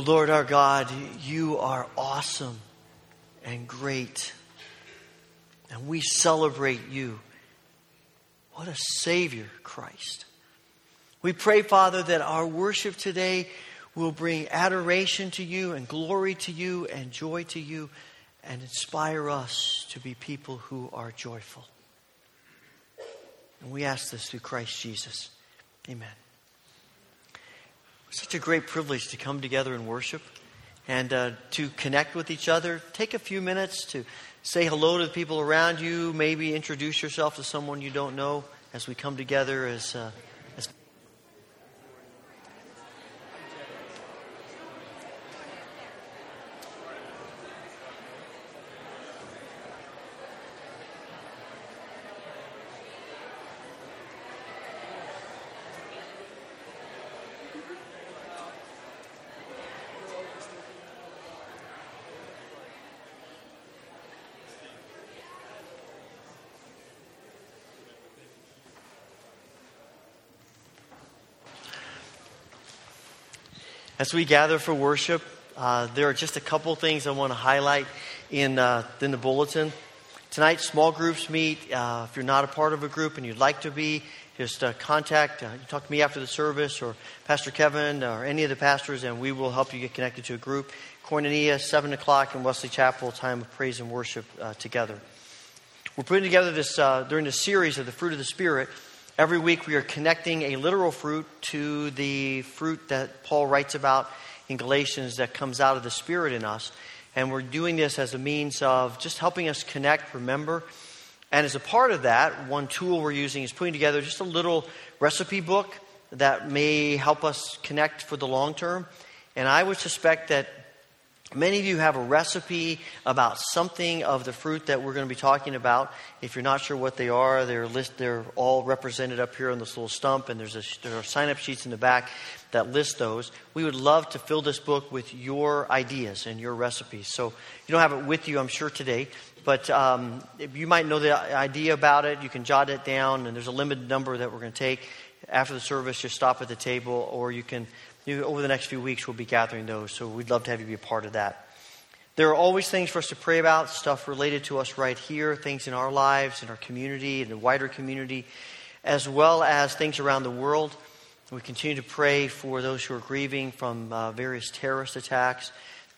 Lord our God, you are awesome and great. And we celebrate you. What a Savior, Christ. We pray, Father, that our worship today will bring adoration to you and glory to you and joy to you and inspire us to be people who are joyful. And we ask this through Christ Jesus. Amen. Such a great privilege to come together and worship and uh, to connect with each other. Take a few minutes to say hello to the people around you, maybe introduce yourself to someone you don't know as we come together as. Uh, as we gather for worship, uh, there are just a couple things I want to highlight in, uh, in the bulletin. Tonight, small groups meet. Uh, if you're not a part of a group and you'd like to be, just uh, contact, uh, talk to me after the service or Pastor Kevin or any of the pastors, and we will help you get connected to a group. Koinonia, 7 o'clock in Wesley Chapel, time of praise and worship uh, together. We're putting together this, during the series of the fruit of the Spirit, Every week we are connecting a literal fruit to the fruit that Paul writes about in Galatians that comes out of the Spirit in us. And we're doing this as a means of just helping us connect, remember. And as a part of that, one tool we're using is putting together just a little recipe book that may help us connect for the long term. And I would suspect that Many of you have a recipe about something of the fruit that we're going to be talking about. If you're not sure what they are, they're, list, they're all represented up here on this little stump, and there's a, there are sign up sheets in the back that list those. We would love to fill this book with your ideas and your recipes. So you don't have it with you, I'm sure, today, but um, you might know the idea about it. You can jot it down, and there's a limited number that we're going to take. After the service, just stop at the table, or you can over the next few weeks, we'll be gathering those, so we'd love to have you be a part of that. There are always things for us to pray about, stuff related to us right here, things in our lives, in our community, in the wider community, as well as things around the world. We continue to pray for those who are grieving from uh, various terrorist attacks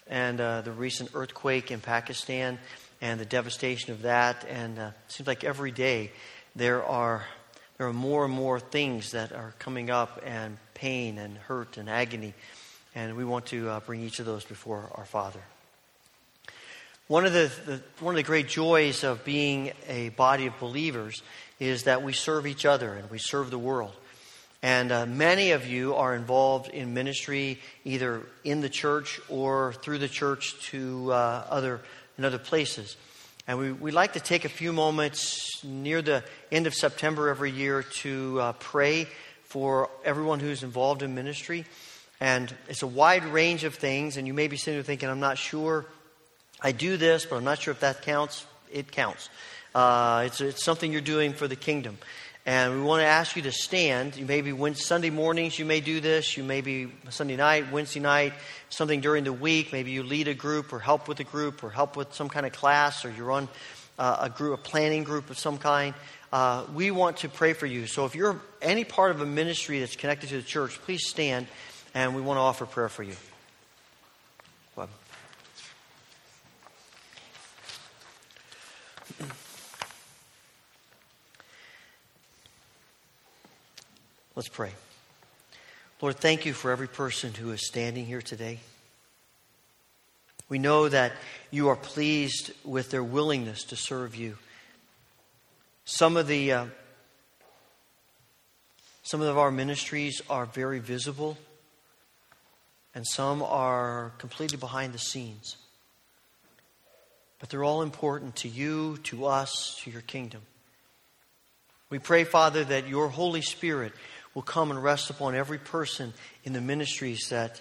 and uh, the recent earthquake in Pakistan and the devastation of that. And uh, it seems like every day there are there are more and more things that are coming up and pain and hurt and agony. And we want to uh, bring each of those before our Father. One of the, the, one of the great joys of being a body of believers is that we serve each other and we serve the world. And uh, many of you are involved in ministry either in the church or through the church to uh, other, in other places. And we, we like to take a few moments near the end of September every year to uh, pray for everyone who's involved in ministry. And it's a wide range of things, and you may be sitting there thinking, I'm not sure I do this, but I'm not sure if that counts. It counts. Uh, it's, it's something you're doing for the kingdom. And we want to ask you to stand. You maybe when Sunday mornings you may do this. You may be Sunday night, Wednesday night, something during the week. Maybe you lead a group or help with a group or help with some kind of class or you're on uh, a group, a planning group of some kind. Uh, we want to pray for you. So if you're any part of a ministry that's connected to the church, please stand and we want to offer prayer for you. Let's pray. Lord, thank you for every person who is standing here today. We know that you are pleased with their willingness to serve you. Some of the uh, some of our ministries are very visible, and some are completely behind the scenes. But they're all important to you, to us, to your kingdom. We pray, Father, that your Holy Spirit will come and rest upon every person in the ministries that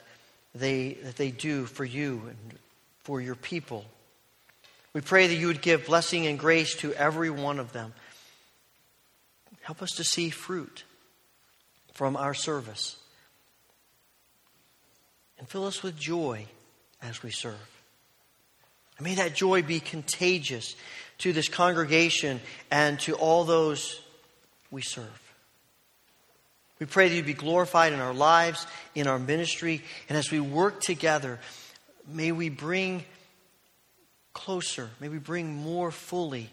they, that they do for you and for your people. We pray that you would give blessing and grace to every one of them. Help us to see fruit from our service. And fill us with joy as we serve. And may that joy be contagious to this congregation and to all those we serve. We pray that you be glorified in our lives, in our ministry, and as we work together, may we bring closer, may we bring more fully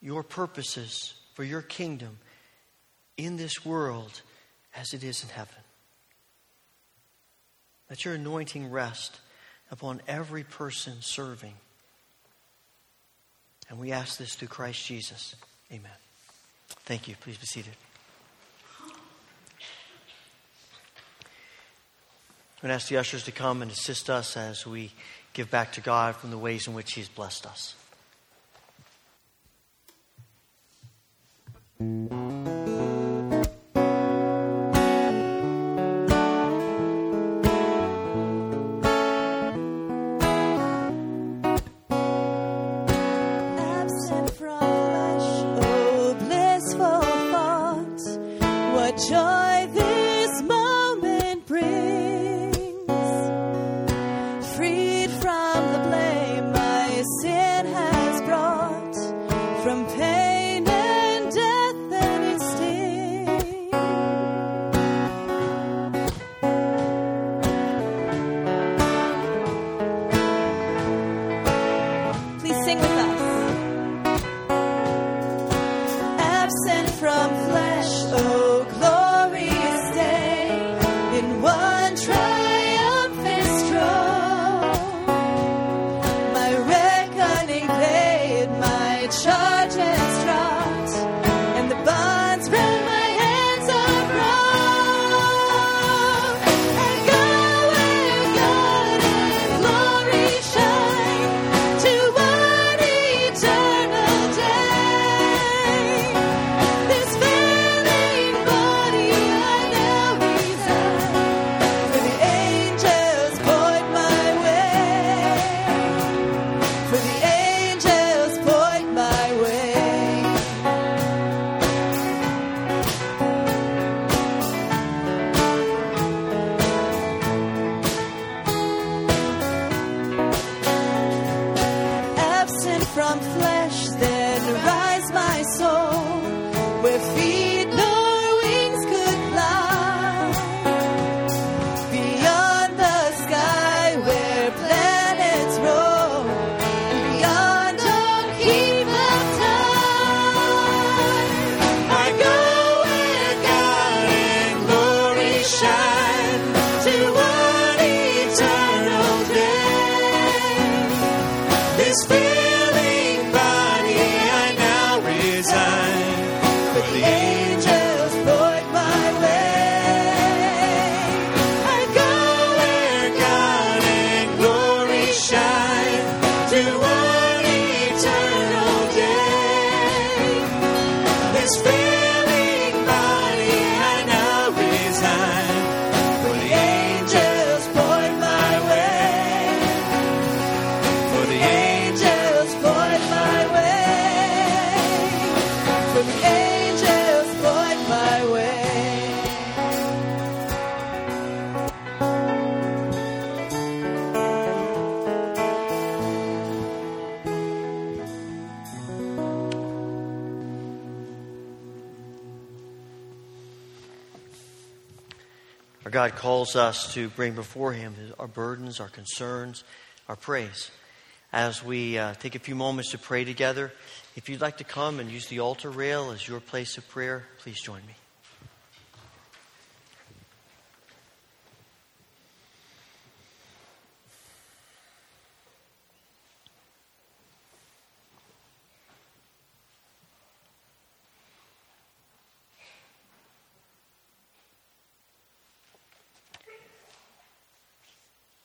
your purposes for your kingdom in this world as it is in heaven. Let your anointing rest upon every person serving. And we ask this through Christ Jesus. Amen. Thank you. Please be seated. I'm going to ask the ushers to come and assist us as we give back to God from the ways in which He's blessed us. Absent calls us to bring before Him our burdens, our concerns, our praise. As we uh, take a few moments to pray together, if you'd like to come and use the altar rail as your place of prayer, please join me.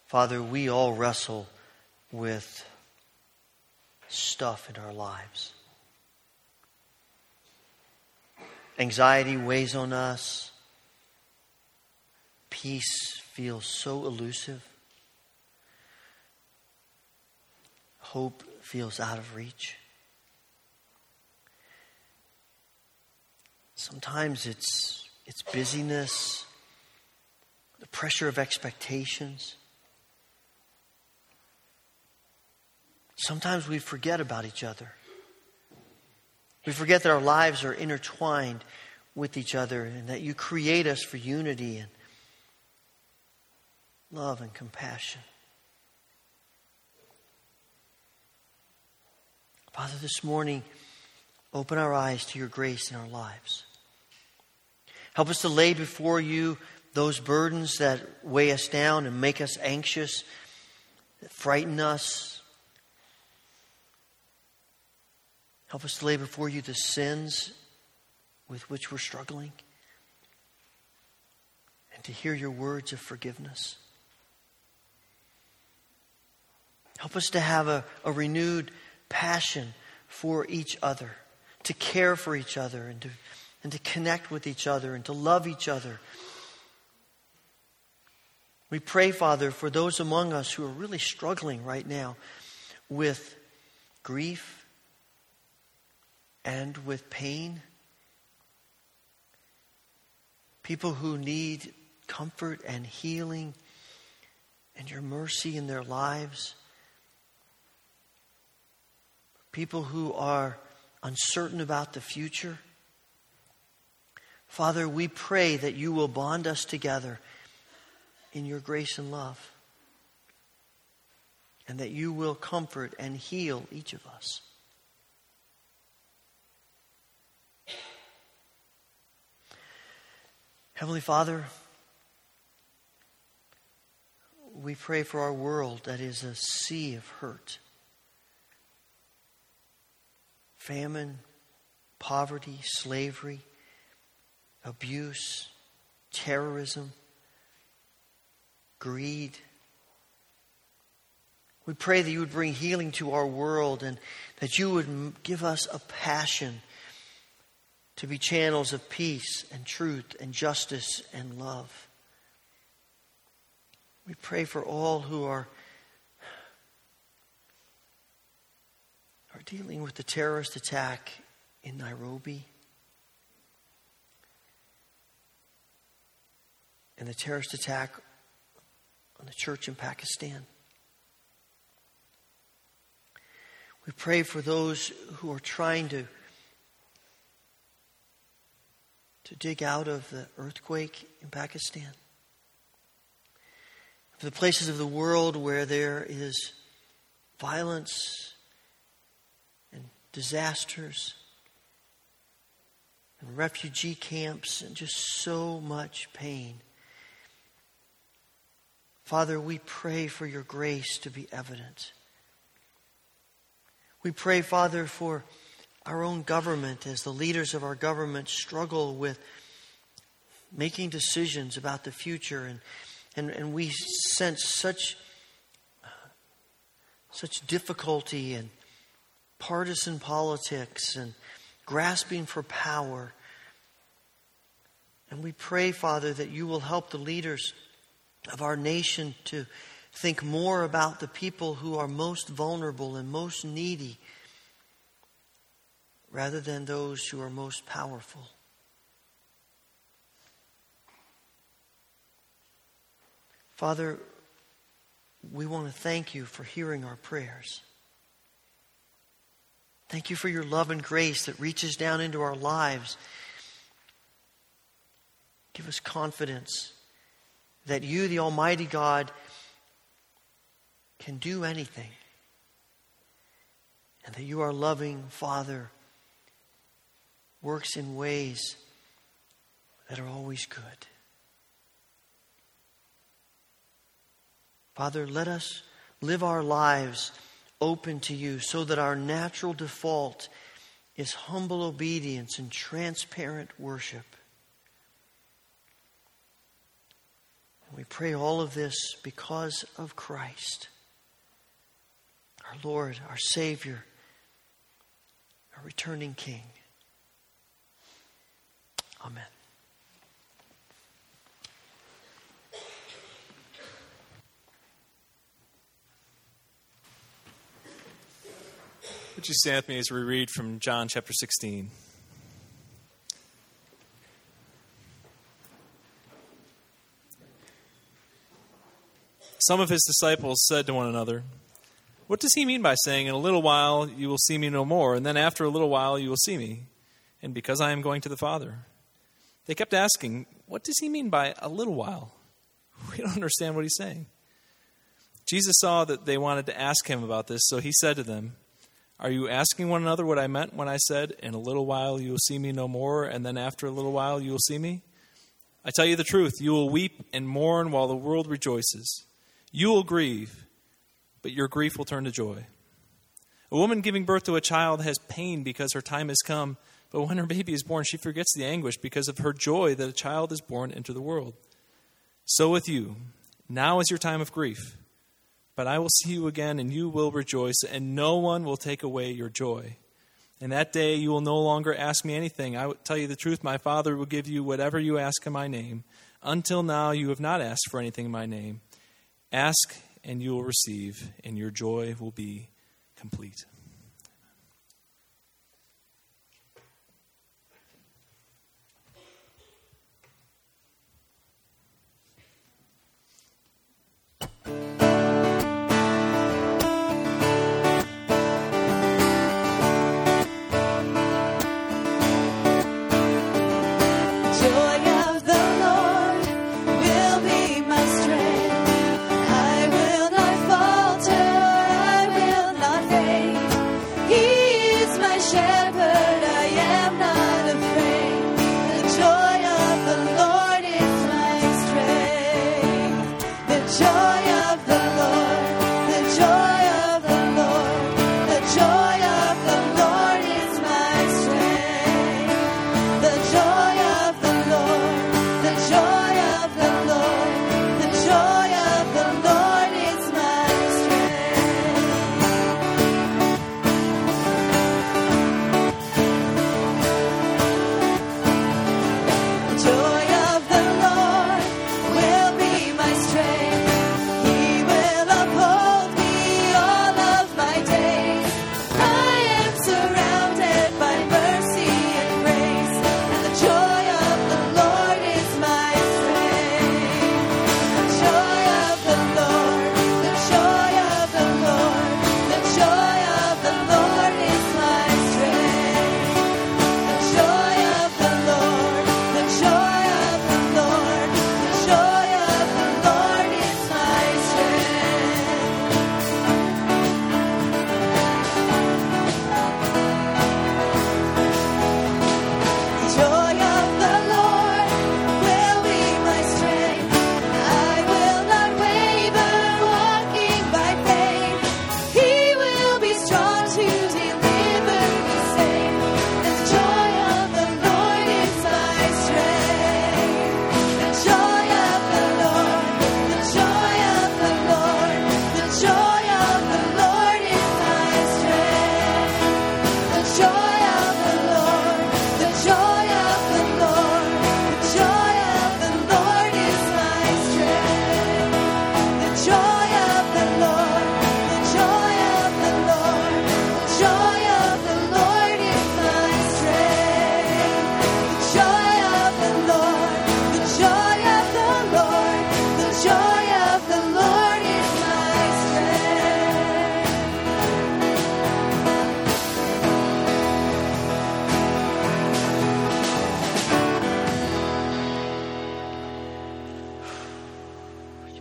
Father, we all wrestle with stuff in our lives. Anxiety weighs on us. Peace feels so elusive. Hope feels out of reach. Sometimes it's, it's busyness, the pressure of expectations. Sometimes we forget about each other. We forget that our lives are intertwined with each other and that you create us for unity and love and compassion. Father, this morning, open our eyes to your grace in our lives. Help us to lay before you those burdens that weigh us down and make us anxious, that frighten us. Help us to lay before you the sins with which we're struggling and to hear your words of forgiveness. Help us to have a, a renewed passion for each other, to care for each other, and to, and to connect with each other, and to love each other. We pray, Father, for those among us who are really struggling right now with grief and with pain. People who need comfort and healing and your mercy in their lives. People who are uncertain about the future. Father, we pray that you will bond us together in your grace and love, and that you will comfort and heal each of us. Heavenly Father, we pray for our world that is a sea of hurt. Famine, poverty, slavery, abuse, terrorism, greed. We pray that you would bring healing to our world and that you would give us a passion to be channels of peace and truth and justice and love. We pray for all who are, are dealing with the terrorist attack in Nairobi and the terrorist attack on the church in Pakistan. We pray for those who are trying to to dig out of the earthquake in Pakistan. For the places of the world where there is violence and disasters and refugee camps and just so much pain. Father, we pray for your grace to be evident. We pray, Father, for our own government as the leaders of our government struggle with making decisions about the future and and, and we sense such such difficulty and partisan politics and grasping for power. And we pray, Father, that you will help the leaders of our nation to think more about the people who are most vulnerable and most needy rather than those who are most powerful. Father, we want to thank you for hearing our prayers. Thank you for your love and grace that reaches down into our lives. Give us confidence that you, the Almighty God, can do anything. And that you, our loving Father, works in ways that are always good. Father, let us live our lives open to you so that our natural default is humble obedience and transparent worship. We pray all of this because of Christ, our Lord, our Savior, our returning King. Amen. Would you stand with me as we read from John chapter 16? Some of his disciples said to one another, What does he mean by saying, In a little while you will see me no more, and then after a little while you will see me, and because I am going to the Father? They kept asking, What does he mean by a little while? We don't understand what he's saying. Jesus saw that they wanted to ask him about this, so he said to them, Are you asking one another what I meant when I said, In a little while you will see me no more, and then after a little while you will see me? I tell you the truth, you will weep and mourn while the world rejoices. You will grieve, but your grief will turn to joy. A woman giving birth to a child has pain because her time has come, but when her baby is born, she forgets the anguish because of her joy that a child is born into the world. So with you, now is your time of grief, but I will see you again, and you will rejoice, and no one will take away your joy. And that day you will no longer ask me anything. I will tell you the truth, my Father will give you whatever you ask in my name. Until now you have not asked for anything in my name. Ask and you will receive, and your joy will be complete.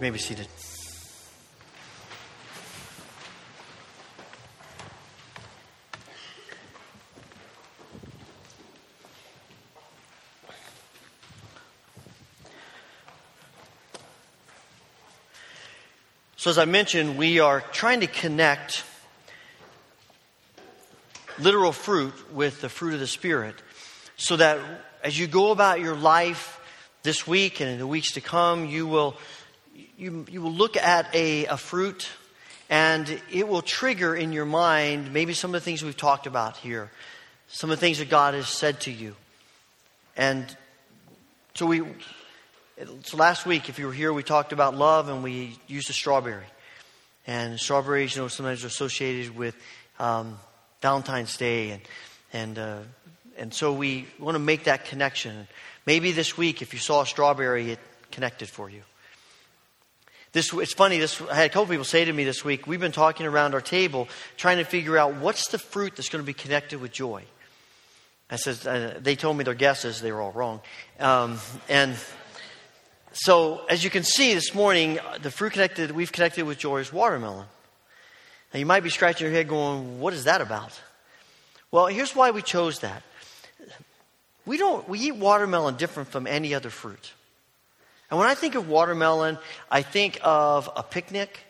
May be seated. So, as I mentioned, we are trying to connect literal fruit with the fruit of the Spirit so that as you go about your life this week and in the weeks to come, you will, you, you will look at a, a fruit and it will trigger in your mind maybe some of the things we've talked about here, some of the things that God has said to you. And so we, so last week, if you were here, we talked about love and we used a strawberry. And strawberries, you know, sometimes are associated with um, Valentine's Day, and and uh, and so we want to make that connection. Maybe this week, if you saw a strawberry, it connected for you. This it's funny. This I had a couple people say to me this week. We've been talking around our table, trying to figure out what's the fruit that's going to be connected with joy. I said uh, they told me their guesses; they were all wrong, um, and. So, as you can see this morning, the fruit connected we've connected with joy is watermelon. Now, you might be scratching your head going, what is that about? Well, here's why we chose that. We don't we eat watermelon different from any other fruit. And when I think of watermelon, I think of a picnic.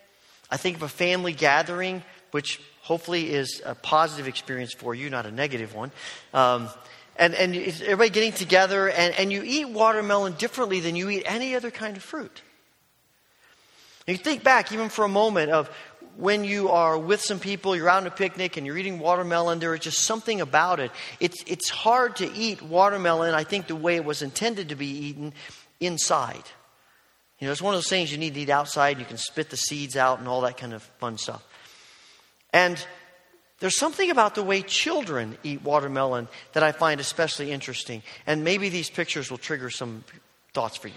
I think of a family gathering, which hopefully is a positive experience for you, not a negative one. Um, and, and everybody getting together, and, and you eat watermelon differently than you eat any other kind of fruit. And you think back, even for a moment, of when you are with some people, you're out on a picnic and you're eating watermelon, there is just something about it. It's, it's hard to eat watermelon, I think, the way it was intended to be eaten inside. You know, it's one of those things you need to eat outside, you can spit the seeds out and all that kind of fun stuff. And there's something about the way children eat watermelon that I find especially interesting. And maybe these pictures will trigger some thoughts for you.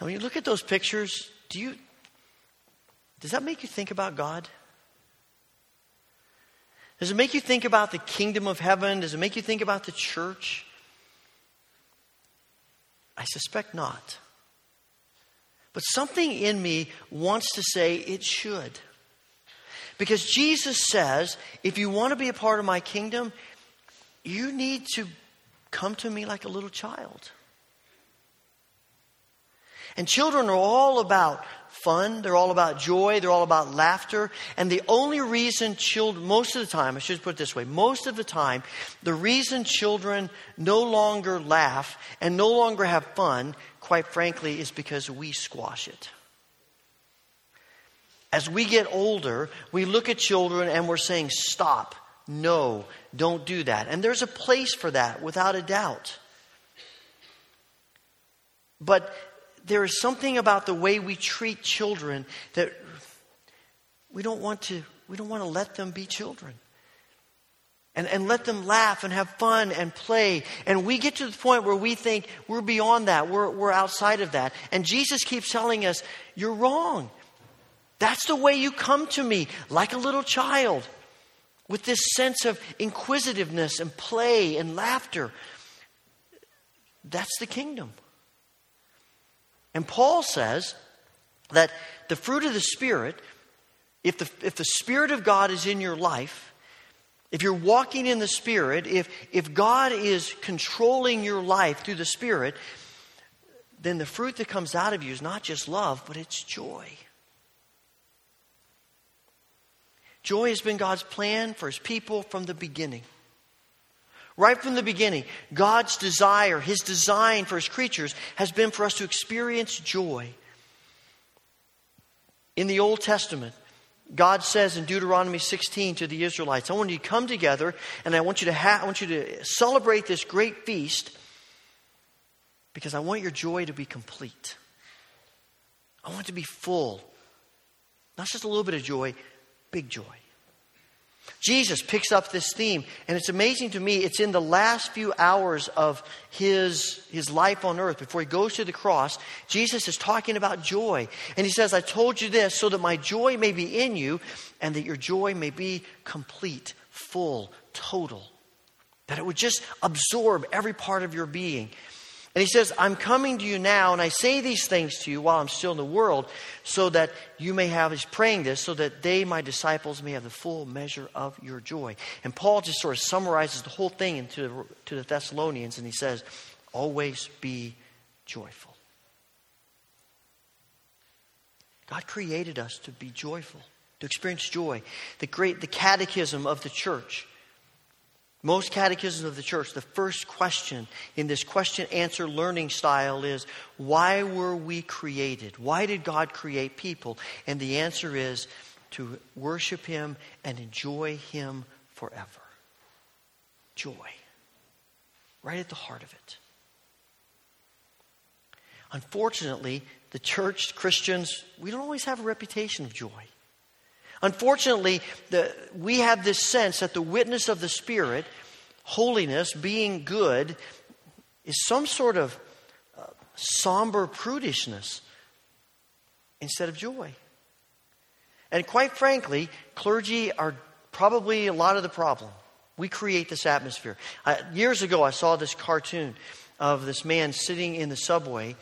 Now, when you look at those pictures, do you, does that make you think about God? Does it make you think about the kingdom of heaven? Does it make you think about the church? I suspect not. But something in me wants to say it should. Because Jesus says, if you want to be a part of my kingdom, you need to come to me like a little child. And children are all about fun, they're all about joy, they're all about laughter. And the only reason children, most of the time, I should put it this way, most of the time, the reason children no longer laugh and no longer have fun, quite frankly, is because we squash it. As we get older, we look at children and we're saying, stop, no, don't do that. And there's a place for that, without a doubt. But there is something about the way we treat children that we don't want to we don't want to let them be children. And, and let them laugh and have fun and play. And we get to the point where we think we're beyond that. We're, we're outside of that. And jesus keeps telling us you're wrong. That's the way you come to me like a little child with this sense of inquisitiveness and play and laughter. That's the kingdom and Paul says that the fruit of the Spirit, if the, if the Spirit of God is in your life, if you're walking in the Spirit, if, if God is controlling your life through the Spirit, then the fruit that comes out of you is not just love, but it's joy. Joy has been God's plan for his people from the beginning. Right from the beginning, God's desire, His design for His creatures has been for us to experience joy. In the Old Testament, God says in Deuteronomy 16 to the Israelites, I want you to come together and I want you to, ha- I want you to celebrate this great feast because I want your joy to be complete. I want it to be full. Not just a little bit of joy, big joy. Jesus picks up this theme, and it's amazing to me. It's in the last few hours of his, his life on earth before he goes to the cross. Jesus is talking about joy. And he says, I told you this so that my joy may be in you and that your joy may be complete, full, total. That it would just absorb every part of your being. And he says, I'm coming to you now, and I say these things to you while I'm still in the world, so that you may have, he's praying this, so that they, my disciples, may have the full measure of your joy. And Paul just sort of summarizes the whole thing into the, to the Thessalonians, and he says, Always be joyful. God created us to be joyful, to experience joy. The great, the catechism of the church most catechisms of the church, the first question in this question answer learning style is why were we created? Why did God create people? And the answer is to worship Him and enjoy Him forever. Joy. Right at the heart of it. Unfortunately, the church, Christians, we don't always have a reputation of joy. Unfortunately, the, we have this sense that the witness of the Spirit, holiness, being good, is some sort of uh, somber prudishness instead of joy. And quite frankly, clergy are probably a lot of the problem. We create this atmosphere. Uh, years ago, I saw this cartoon of this man sitting in the subway,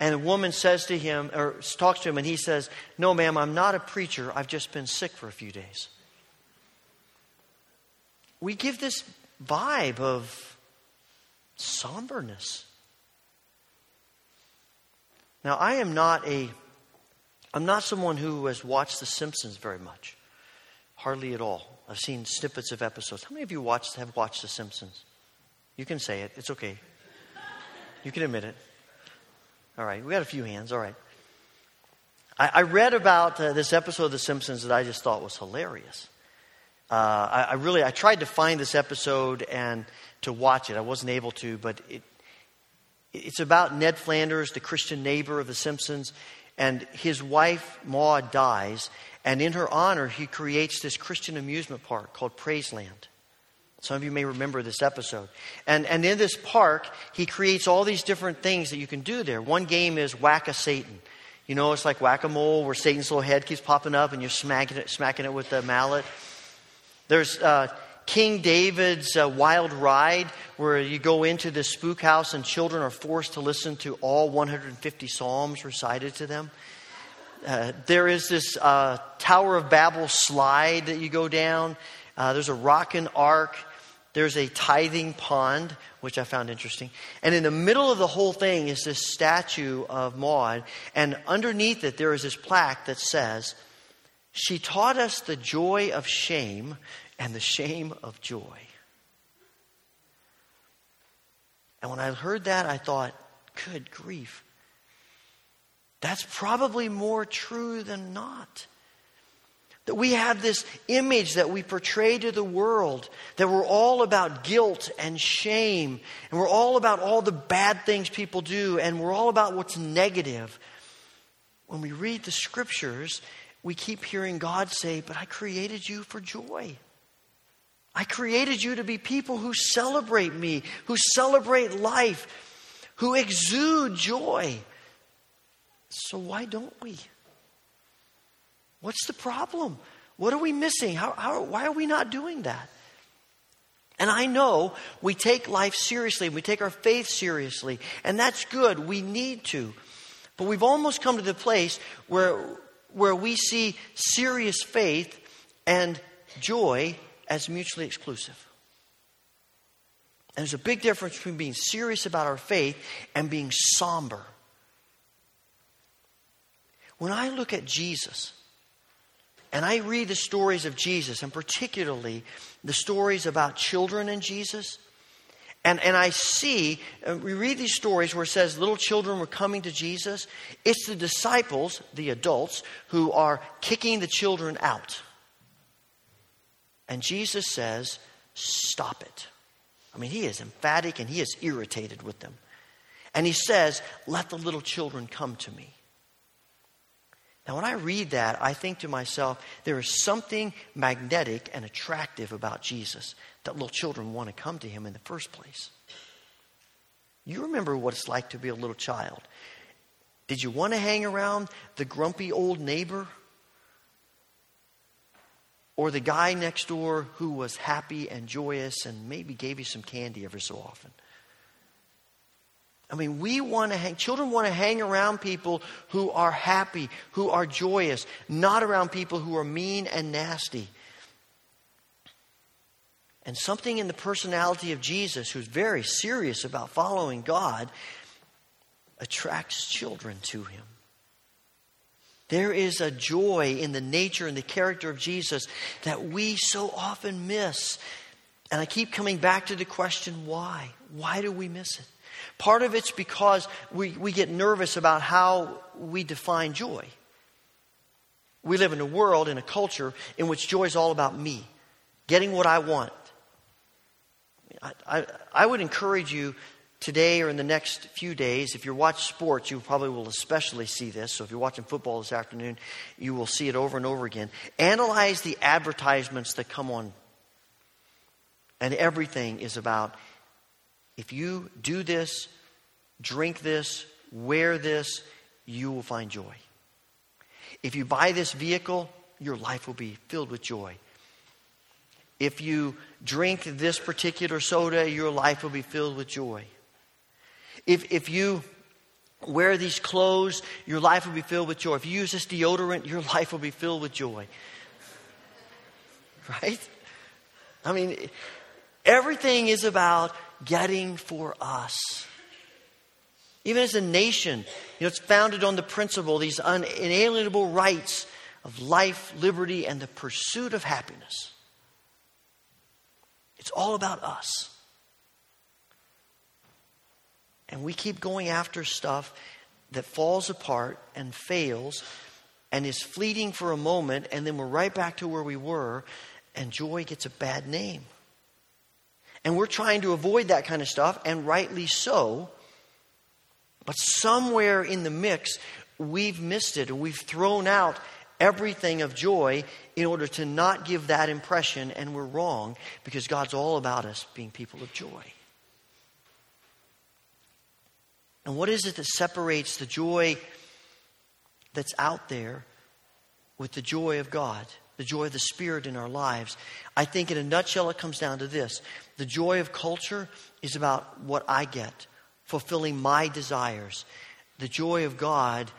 and a woman says to him, or talks to him, and he says, No, ma'am, I'm not a preacher. I've just been sick for a few days. We give this vibe of somberness. Now, I am not a I'm not someone who has watched The Simpsons very much. Hardly at all. I've seen snippets of episodes. How many of you watched have watched The Simpsons? You can say it. It's okay. You can admit it. All right. We got a few hands. All right. I, I read about uh, this episode of The Simpsons that I just thought was hilarious. Uh, I, I really I tried to find this episode and to watch it. I wasn't able to, but it, it's about Ned Flanders, the Christian neighbor of The Simpsons, and his wife, Maude, dies. And in her honor, he creates this Christian amusement park called Praiseland. Some of you may remember this episode. And, and in this park, he creates all these different things that you can do there. One game is Whack a Satan. You know, it's like whack a mole where Satan's little head keeps popping up and you're smacking it, smacking it with the mallet. There's uh, King David's uh, Wild Ride, where you go into the spook house and children are forced to listen to all 150 Psalms recited to them. Uh, there is this uh, Tower of Babel slide that you go down. Uh, there's a rockin' ark. There's a tithing pond, which I found interesting. And in the middle of the whole thing is this statue of Maude. And underneath it, there is this plaque that says, She taught us the joy of shame and the shame of joy. And when I heard that, I thought, good grief. That's probably more true than not. That we have this image that we portray to the world, that we're all about guilt and shame, and we're all about all the bad things people do, and we're all about what's negative. When we read the scriptures, we keep hearing God say, But I created you for joy. I created you to be people who celebrate me, who celebrate life, who exude joy. So why don't we? What's the problem? What are we missing? How, how, why are we not doing that? And I know we take life seriously, we take our faith seriously, and that's good. We need to. But we've almost come to the place where, where we see serious faith and joy as mutually exclusive. And there's a big difference between being serious about our faith and being somber. When I look at Jesus, and I read the stories of Jesus, and particularly the stories about children and Jesus, and, and I see, uh, we read these stories where it says little children were coming to Jesus. It's the disciples, the adults, who are kicking the children out. And Jesus says, Stop it. I mean, he is emphatic and he is irritated with them. And he says, Let the little children come to me. Now, when I read that, I think to myself, there is something magnetic and attractive about Jesus that little children want to come to him in the first place. You remember what it's like to be a little child. Did you want to hang around the grumpy old neighbor or the guy next door who was happy and joyous and maybe gave you some candy every so often. I mean, we want to hang, children want to hang around people who are happy, who are joyous, not around people who are mean and nasty. And something in the personality of Jesus, who's very serious about following God, attracts children to him. There is a joy in the nature and the character of Jesus that we so often miss. And I keep coming back to the question why? Why do we miss it? Part of it's because we, we get nervous about how we define joy. We live in a world, in a culture, in which joy is all about me, getting what I want. I, I, I would encourage you today or in the next few days, if you watch sports, you probably will especially see this. So if you're watching football this afternoon, you will see it over and over again. Analyze the advertisements that come on. And everything is about if you do this, drink this, wear this, you will find joy. If you buy this vehicle, your life will be filled with joy. If you drink this particular soda, your life will be filled with joy. If, if you wear these clothes, your life will be filled with joy. If you use this deodorant, your life will be filled with joy. Right? I mean, everything is about getting for us. Even as a nation, you know, it's founded on the principle, these unalienable rights of life, liberty, and the pursuit of happiness. It's all about us. And we keep going after stuff that falls apart and fails and is fleeting for a moment, and then we're right back to where we were, and joy gets a bad name. And we're trying to avoid that kind of stuff, and rightly so. But somewhere in the mix, we've missed it, and we've thrown out everything of joy in order to not give that impression, and we're wrong because God's all about us being people of joy. And what is it that separates the joy that's out there with the joy of God, the joy of the Spirit in our lives? I think, in a nutshell, it comes down to this the joy of culture is about what I get, fulfilling my desires. The joy of God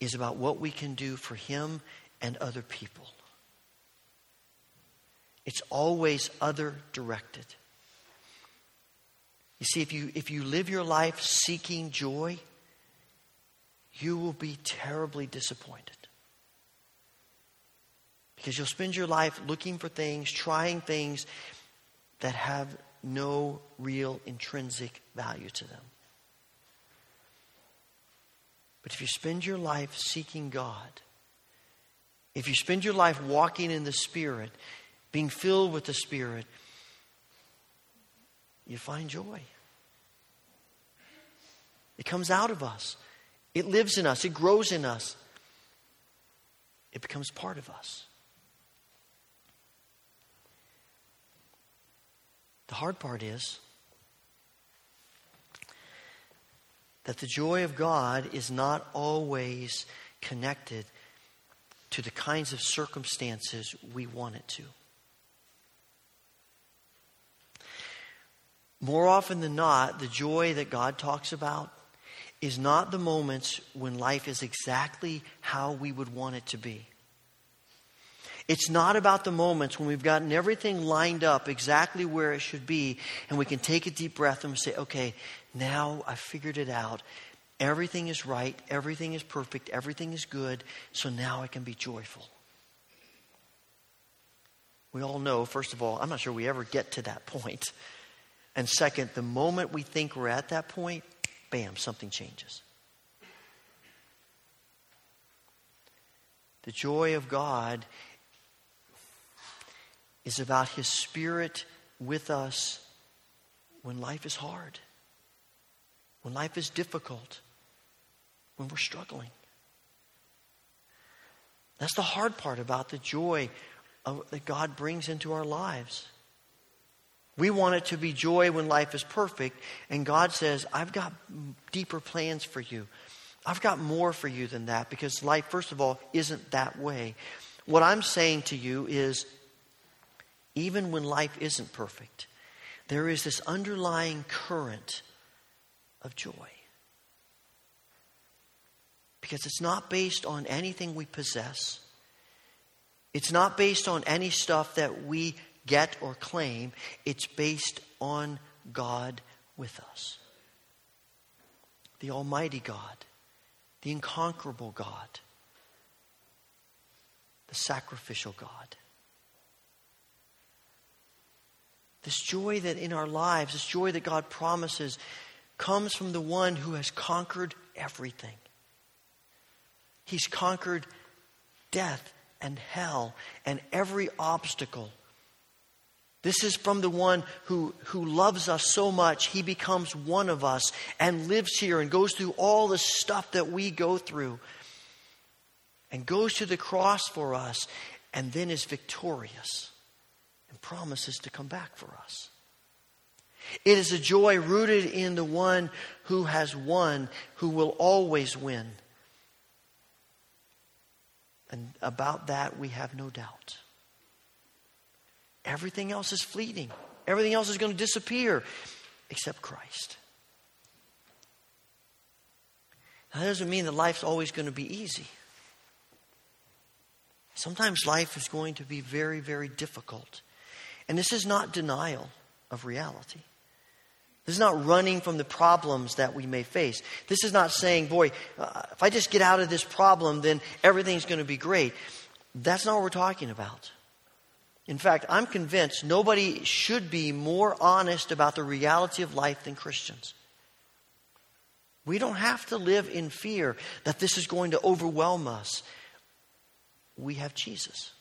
is about what we can do for Him and other people. It's always other directed. You see, if you, if you live your life seeking joy, you will be terribly disappointed. Because you'll spend your life looking for things, trying things that have no real intrinsic value to them. But if you spend your life seeking God, if you spend your life walking in the Spirit, being filled with the Spirit, you find joy. It comes out of us, it lives in us, it grows in us, it becomes part of us. The hard part is that the joy of God is not always connected to the kinds of circumstances we want it to. More often than not, the joy that God talks about is not the moments when life is exactly how we would want it to be. It's not about the moments when we've gotten everything lined up exactly where it should be and we can take a deep breath and say, okay, now I've figured it out. Everything is right. Everything is perfect. Everything is good. So now I can be joyful. We all know, first of all, I'm not sure we ever get to that point. And second, the moment we think we're at that point, bam, something changes. The joy of God is about His Spirit with us when life is hard, when life is difficult, when we're struggling. That's the hard part about the joy of, that God brings into our lives. We want it to be joy when life is perfect, and God says, I've got deeper plans for you. I've got more for you than that because life, first of all, isn't that way. What I'm saying to you is even when life isn't perfect, there is this underlying current of joy. Because it's not based on anything we possess. It's not based on any stuff that we get or claim. It's based on God with us. The Almighty God, the incomparable God, the sacrificial God. This joy that in our lives, this joy that God promises, comes from the one who has conquered everything. He's conquered death and hell and every obstacle. This is from the one who, who loves us so much, he becomes one of us and lives here and goes through all the stuff that we go through and goes to the cross for us and then is victorious and promises to come back for us. It is a joy rooted in the one who has won, who will always win. And about that, we have no doubt. Everything else is fleeting, everything else is going to disappear except Christ. Now, that doesn't mean that life's always going to be easy. Sometimes life is going to be very, very difficult. And this is not denial of reality. This is not running from the problems that we may face. This is not saying, boy, uh, if I just get out of this problem, then everything's going to be great. That's not what we're talking about. In fact, I'm convinced nobody should be more honest about the reality of life than Christians. We don't have to live in fear that this is going to overwhelm us. We have Jesus.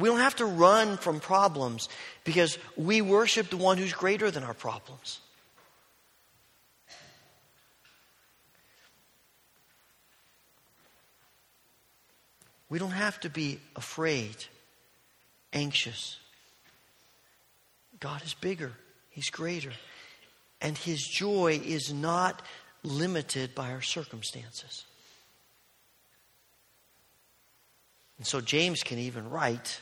We don't have to run from problems because we worship the one who's greater than our problems. We don't have to be afraid, anxious. God is bigger, He's greater. And His joy is not limited by our circumstances. And so James can even write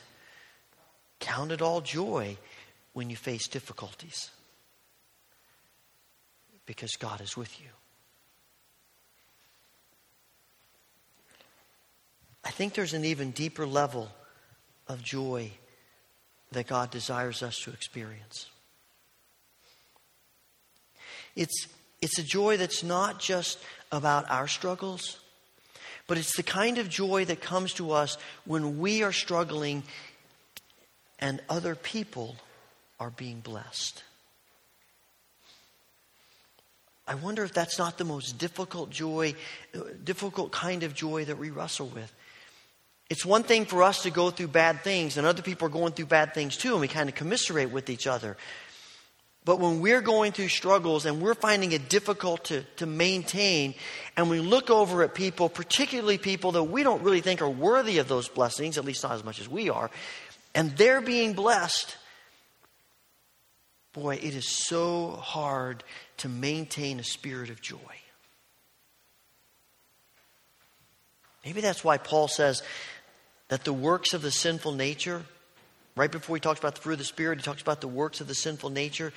Count it all joy when you face difficulties because God is with you. I think there's an even deeper level of joy that God desires us to experience. It's, it's a joy that's not just about our struggles, but it's the kind of joy that comes to us when we are struggling and other people are being blessed. I wonder if that's not the most difficult joy, difficult kind of joy that we wrestle with. It's one thing for us to go through bad things, and other people are going through bad things too, and we kind of commiserate with each other. But when we're going through struggles and we're finding it difficult to, to maintain, and we look over at people, particularly people that we don't really think are worthy of those blessings, at least not as much as we are, and they're being blessed, boy, it is so hard to maintain a spirit of joy. Maybe that's why Paul says that the works of the sinful nature, right before he talks about the fruit of the Spirit, he talks about the works of the sinful nature,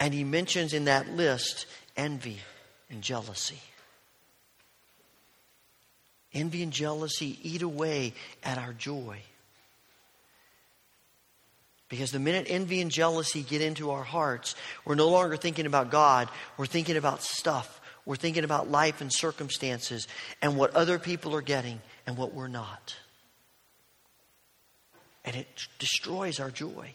and he mentions in that list envy and jealousy. Envy and jealousy eat away at our joy. Because the minute envy and jealousy get into our hearts, we're no longer thinking about God, we're thinking about stuff. We're thinking about life and circumstances and what other people are getting and what we're not. And it destroys our joy.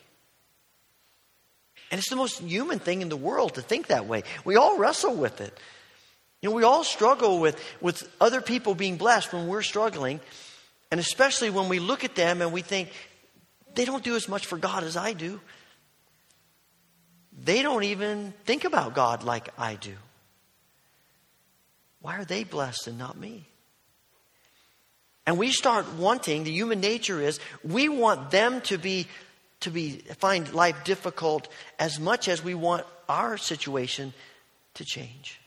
And it's the most human thing in the world to think that way. We all wrestle with it. You know, we all struggle with, with other people being blessed when we're struggling. And especially when we look at them and we think, they don't do as much for God as I do. They don't even think about God like I do. Why are they blessed and not me? And we start wanting, the human nature is, we want them to be to be find life difficult as much as we want our situation to change.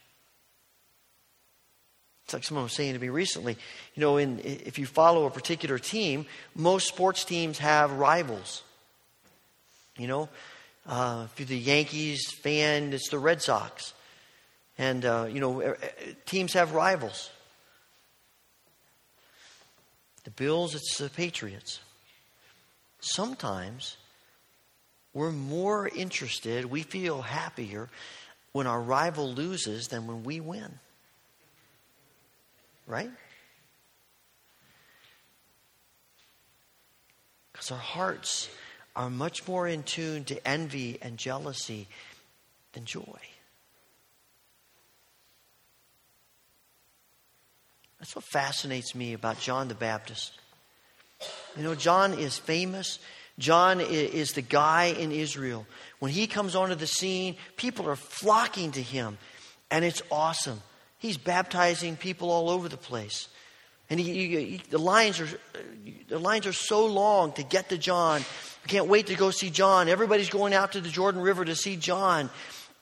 It's like someone was saying to me recently, you know, in, if you follow a particular team, most sports teams have rivals. You know, uh, if you're the Yankees fan, it's the Red Sox. And, uh, you know, teams have rivals. The Bills, it's the Patriots. Sometimes we're more interested, we feel happier when our rival loses than when we win. Right? Because our hearts are much more in tune to envy and jealousy than joy. That's what fascinates me about John the Baptist. You know, John is famous. John is the guy in Israel. When he comes onto the scene, people are flocking to him, and it's awesome. He's baptizing people all over the place. And he, he, the, lines are, the lines are so long to get to John. I can't wait to go see John. Everybody's going out to the Jordan River to see John.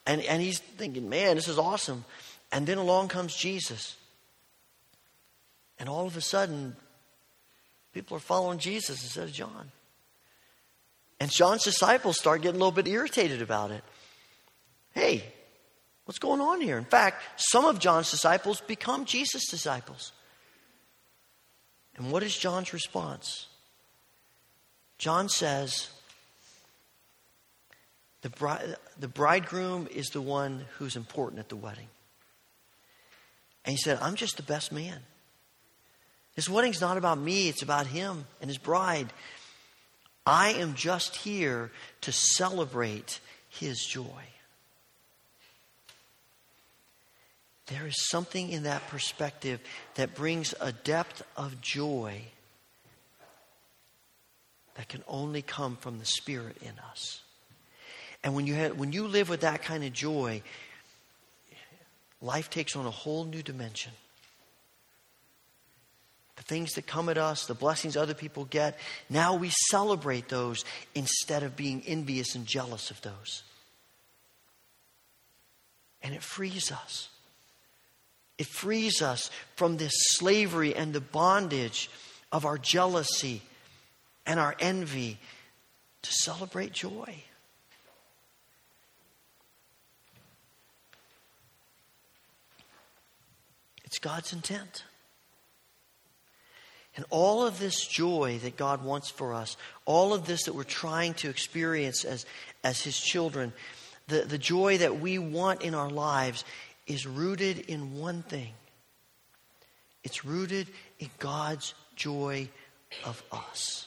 And, and he's thinking, man, this is awesome. And then along comes Jesus. And all of a sudden, People are following Jesus instead of John. And John's disciples start getting a little bit irritated about it. Hey, what's going on here? In fact, some of John's disciples become Jesus' disciples. And what is John's response? John says, the, the bridegroom is the one who's important at the wedding. And he said, I'm just the best man. This wedding's not about me, it's about him and his bride. I am just here to celebrate his joy. There is something in that perspective that brings a depth of joy that can only come from the Spirit in us. And when you, have, when you live with that kind of joy, life takes on a whole new dimension. The things that come at us, the blessings other people get, now we celebrate those instead of being envious and jealous of those. And it frees us. It frees us from this slavery and the bondage of our jealousy and our envy to celebrate joy. It's God's intent. And all of this joy that God wants for us, all of this that we're trying to experience as, as His children, the, the joy that we want in our lives is rooted in one thing it's rooted in God's joy of us.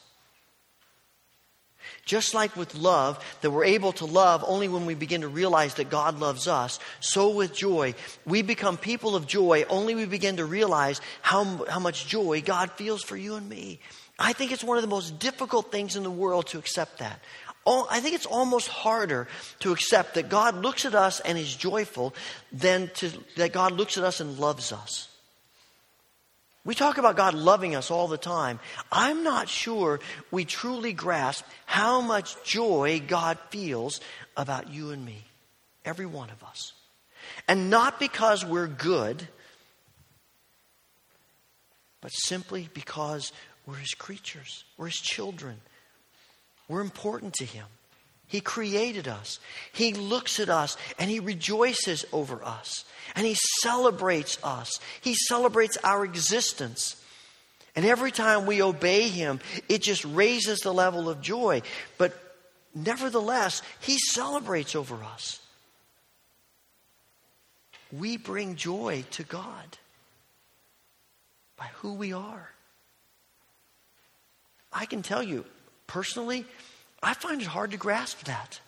Just like with love, that we're able to love only when we begin to realize that God loves us, so with joy, we become people of joy only we begin to realize how, how much joy God feels for you and me. I think it's one of the most difficult things in the world to accept that. I think it's almost harder to accept that God looks at us and is joyful than to, that God looks at us and loves us. We talk about God loving us all the time. I'm not sure we truly grasp how much joy God feels about you and me, every one of us. And not because we're good, but simply because we're His creatures, we're His children. We're important to Him. He created us. He looks at us and He rejoices over us. And He celebrates us. He celebrates our existence. And every time we obey Him, it just raises the level of joy. But nevertheless, He celebrates over us. We bring joy to God by who we are. I can tell you, personally, I find it hard to grasp that.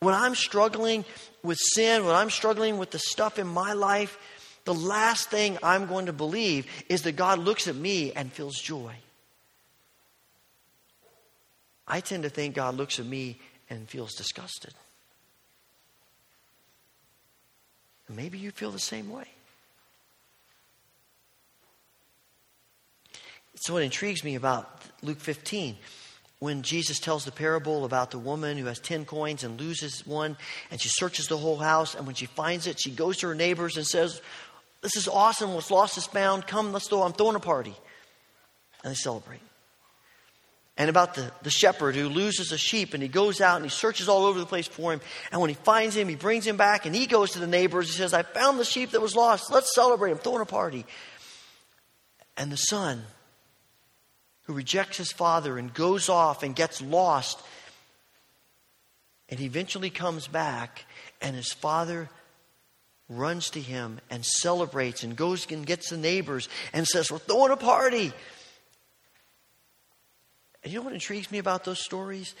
When I'm struggling with sin, when I'm struggling with the stuff in my life, the last thing I'm going to believe is that God looks at me and feels joy. I tend to think God looks at me and feels disgusted. Maybe you feel the same way. It's what intrigues me about Luke 15 when Jesus tells the parable about the woman who has 10 coins and loses one, and she searches the whole house, and when she finds it, she goes to her neighbors and says, This is awesome. What's lost is found. Come, let's throw, I'm throwing a party. And they celebrate. And about the, the shepherd who loses a sheep and he goes out and he searches all over the place for him. And when he finds him, he brings him back and he goes to the neighbors. He says, I found the sheep that was lost. Let's celebrate. I'm throwing a party. And the son who rejects his father and goes off and gets lost. And he eventually comes back, and his father runs to him and celebrates and goes and gets the neighbors and says, We're throwing a party. And you know what intrigues me about those stories?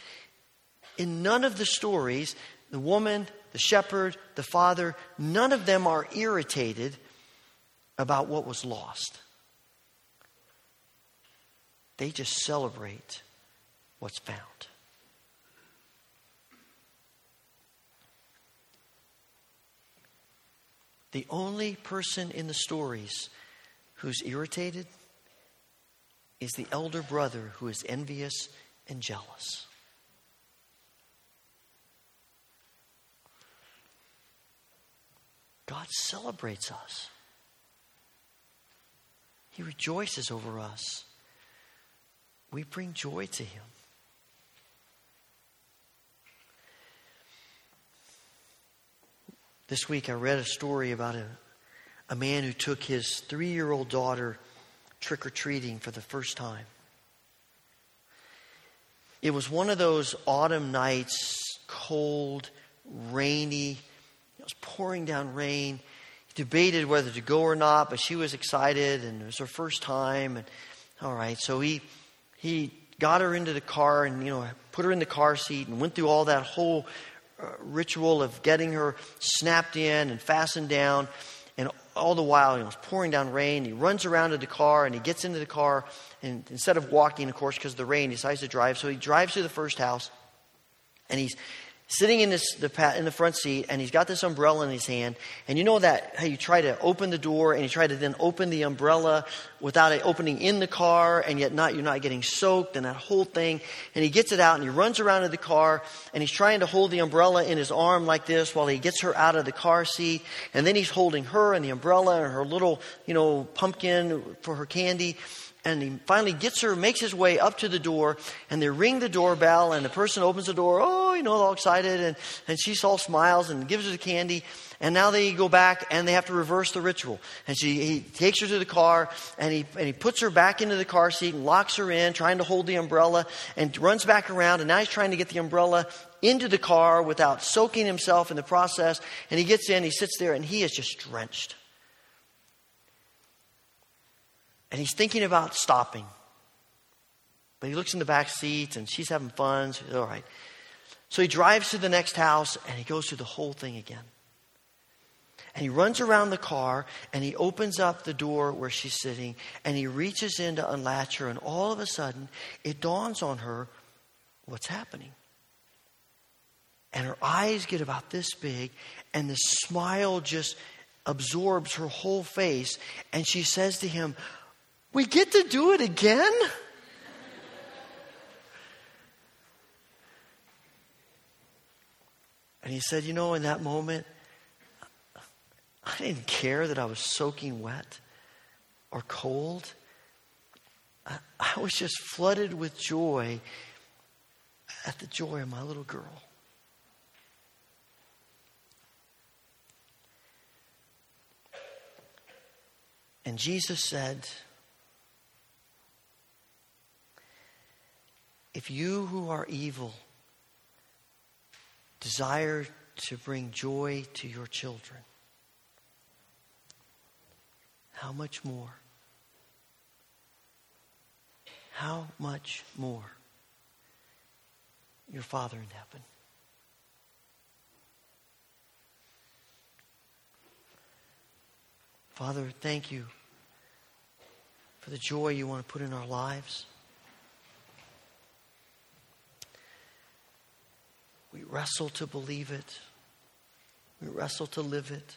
In none of the stories, the woman, the shepherd, the father, none of them are irritated about what was lost. They just celebrate what's found. The only person in the stories who's irritated is the elder brother who is envious and jealous. God celebrates us. He rejoices over us we bring joy to Him. This week I read a story about a, a man who took his three year old daughter trick or treating for the first time. It was one of those autumn nights, cold, rainy. It was pouring down rain. He debated whether to go or not, but she was excited, and it was her first time. And all right, so he he got her into the car and you know put her in the car seat and went through all that whole uh, ritual of getting her snapped in and fastened down. And all the while, it was pouring down rain. He runs around to the car and he gets into the car. And instead of walking, of course, because of the rain, he decides to drive. So he drives to the first house and he's sitting in this the in the front seat and he's got this umbrella in his hand. And you know that how you try to open the door and you try to then open the umbrella without it opening in the car and yet not you're not getting soaked and that whole thing. And he gets it out and he runs around to the car and he's trying to hold the umbrella in his arm like this while he gets her out of the car seat. And then he's holding her and the umbrella and her little you know pumpkin for her candy and he finally gets her, makes his way up to the door, and they ring the doorbell, and the person opens the door, oh, you know, all excited, and, and she all smiles and gives her the candy, and now they go back and they have to reverse the ritual. And she, he takes her to the car, and he, and he puts her back into the car seat and locks her in, trying to hold the umbrella, and runs back around, and now he's trying to get the umbrella into the car without soaking himself in the process, and he gets in, he sits there, and he is just drenched. And he's thinking about stopping. But he looks in the back seat and she's having fun. All right. So he drives to the next house and he goes through the whole thing again. And he runs around the car and he opens up the door where she's sitting and he reaches in to unlatch her. And all of a sudden, it dawns on her what's happening. And her eyes get about this big and the smile just absorbs her whole face. And she says to him, we get to do it again? And he said, You know, in that moment, I didn't care that I was soaking wet or cold. I, was just flooded with joy at the joy of my little girl. And Jesus said, If you who are evil desire to bring joy to your children, how much more? How much more your Father in heaven? Father, thank you for the joy you want to put in our lives. We wrestle to believe it. We wrestle to live it.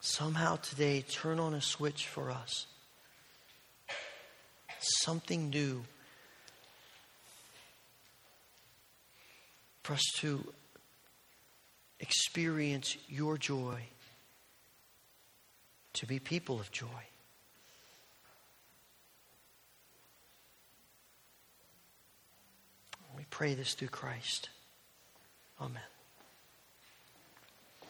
Somehow today, turn on a switch for us. Something new for us to experience your joy, to be people of joy. We pray this through Christ. Amen. I'm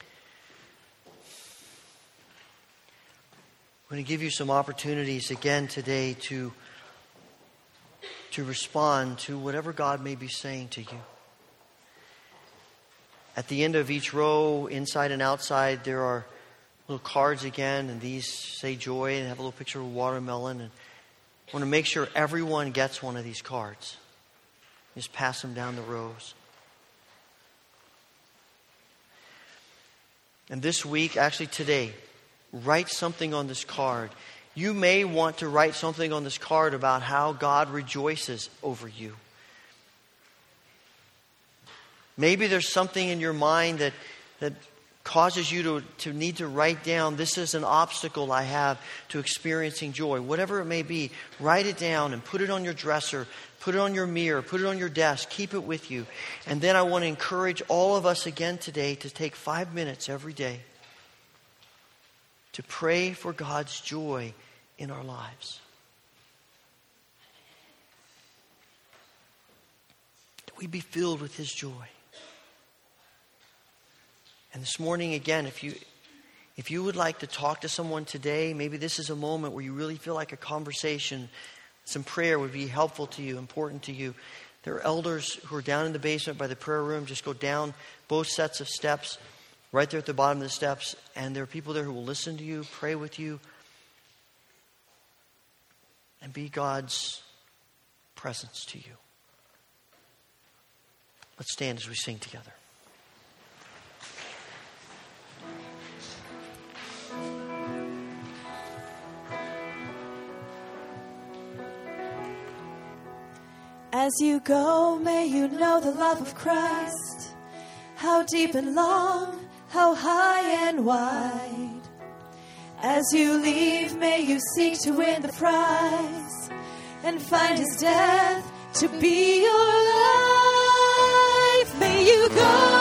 going to give you some opportunities again today to, to respond to whatever God may be saying to you. At the end of each row, inside and outside, there are little cards again, and these say joy and have a little picture of a watermelon. And I want to make sure everyone gets one of these cards. Just pass them down the rows. And this week, actually today, write something on this card. You may want to write something on this card about how God rejoices over you. Maybe there's something in your mind that, that causes you to, to need to write down this is an obstacle I have to experiencing joy. Whatever it may be, write it down and put it on your dresser, Put it on your mirror, put it on your desk, keep it with you. And then I want to encourage all of us again today to take five minutes every day to pray for God's joy in our lives. That we be filled with His joy. And this morning, again, if you, if you would like to talk to someone today, maybe this is a moment where you really feel like a conversation some prayer would be helpful to you, important to you. There are elders who are down in the basement by the prayer room. Just go down both sets of steps, right there at the bottom of the steps. And there are people there who will listen to you, pray with you, and be God's presence to you. Let's stand as we sing together. As you go, may you know the love of Christ. How deep and long, how high and wide. As you leave, may you seek to win the prize and find his death to be your life. May you go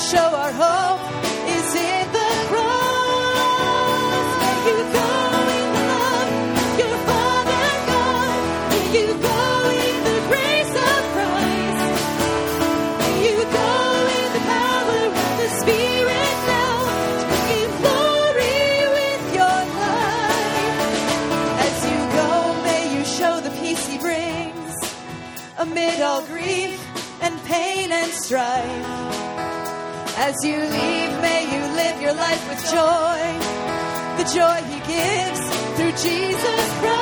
show our hope As you leave, may you live your life with joy, the joy He gives through Jesus Christ.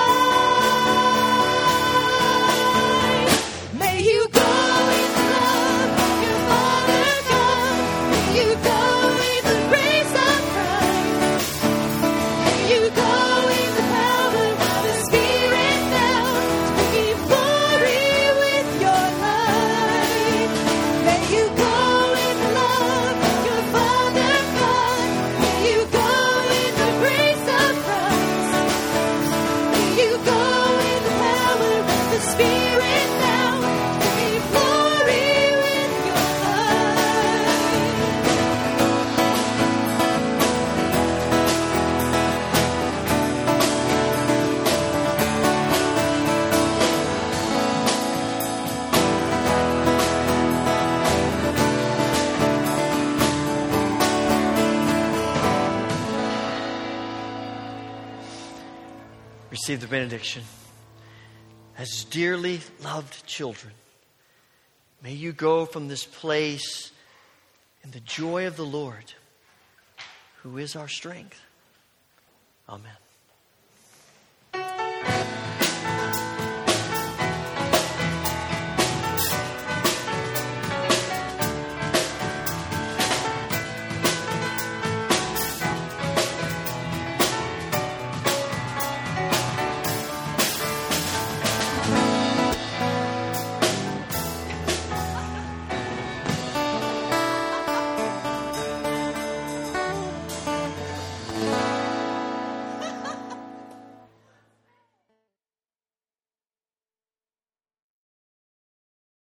Receive the benediction. As dearly loved children, may you go from this place in the joy of the Lord, who is our strength. Amen.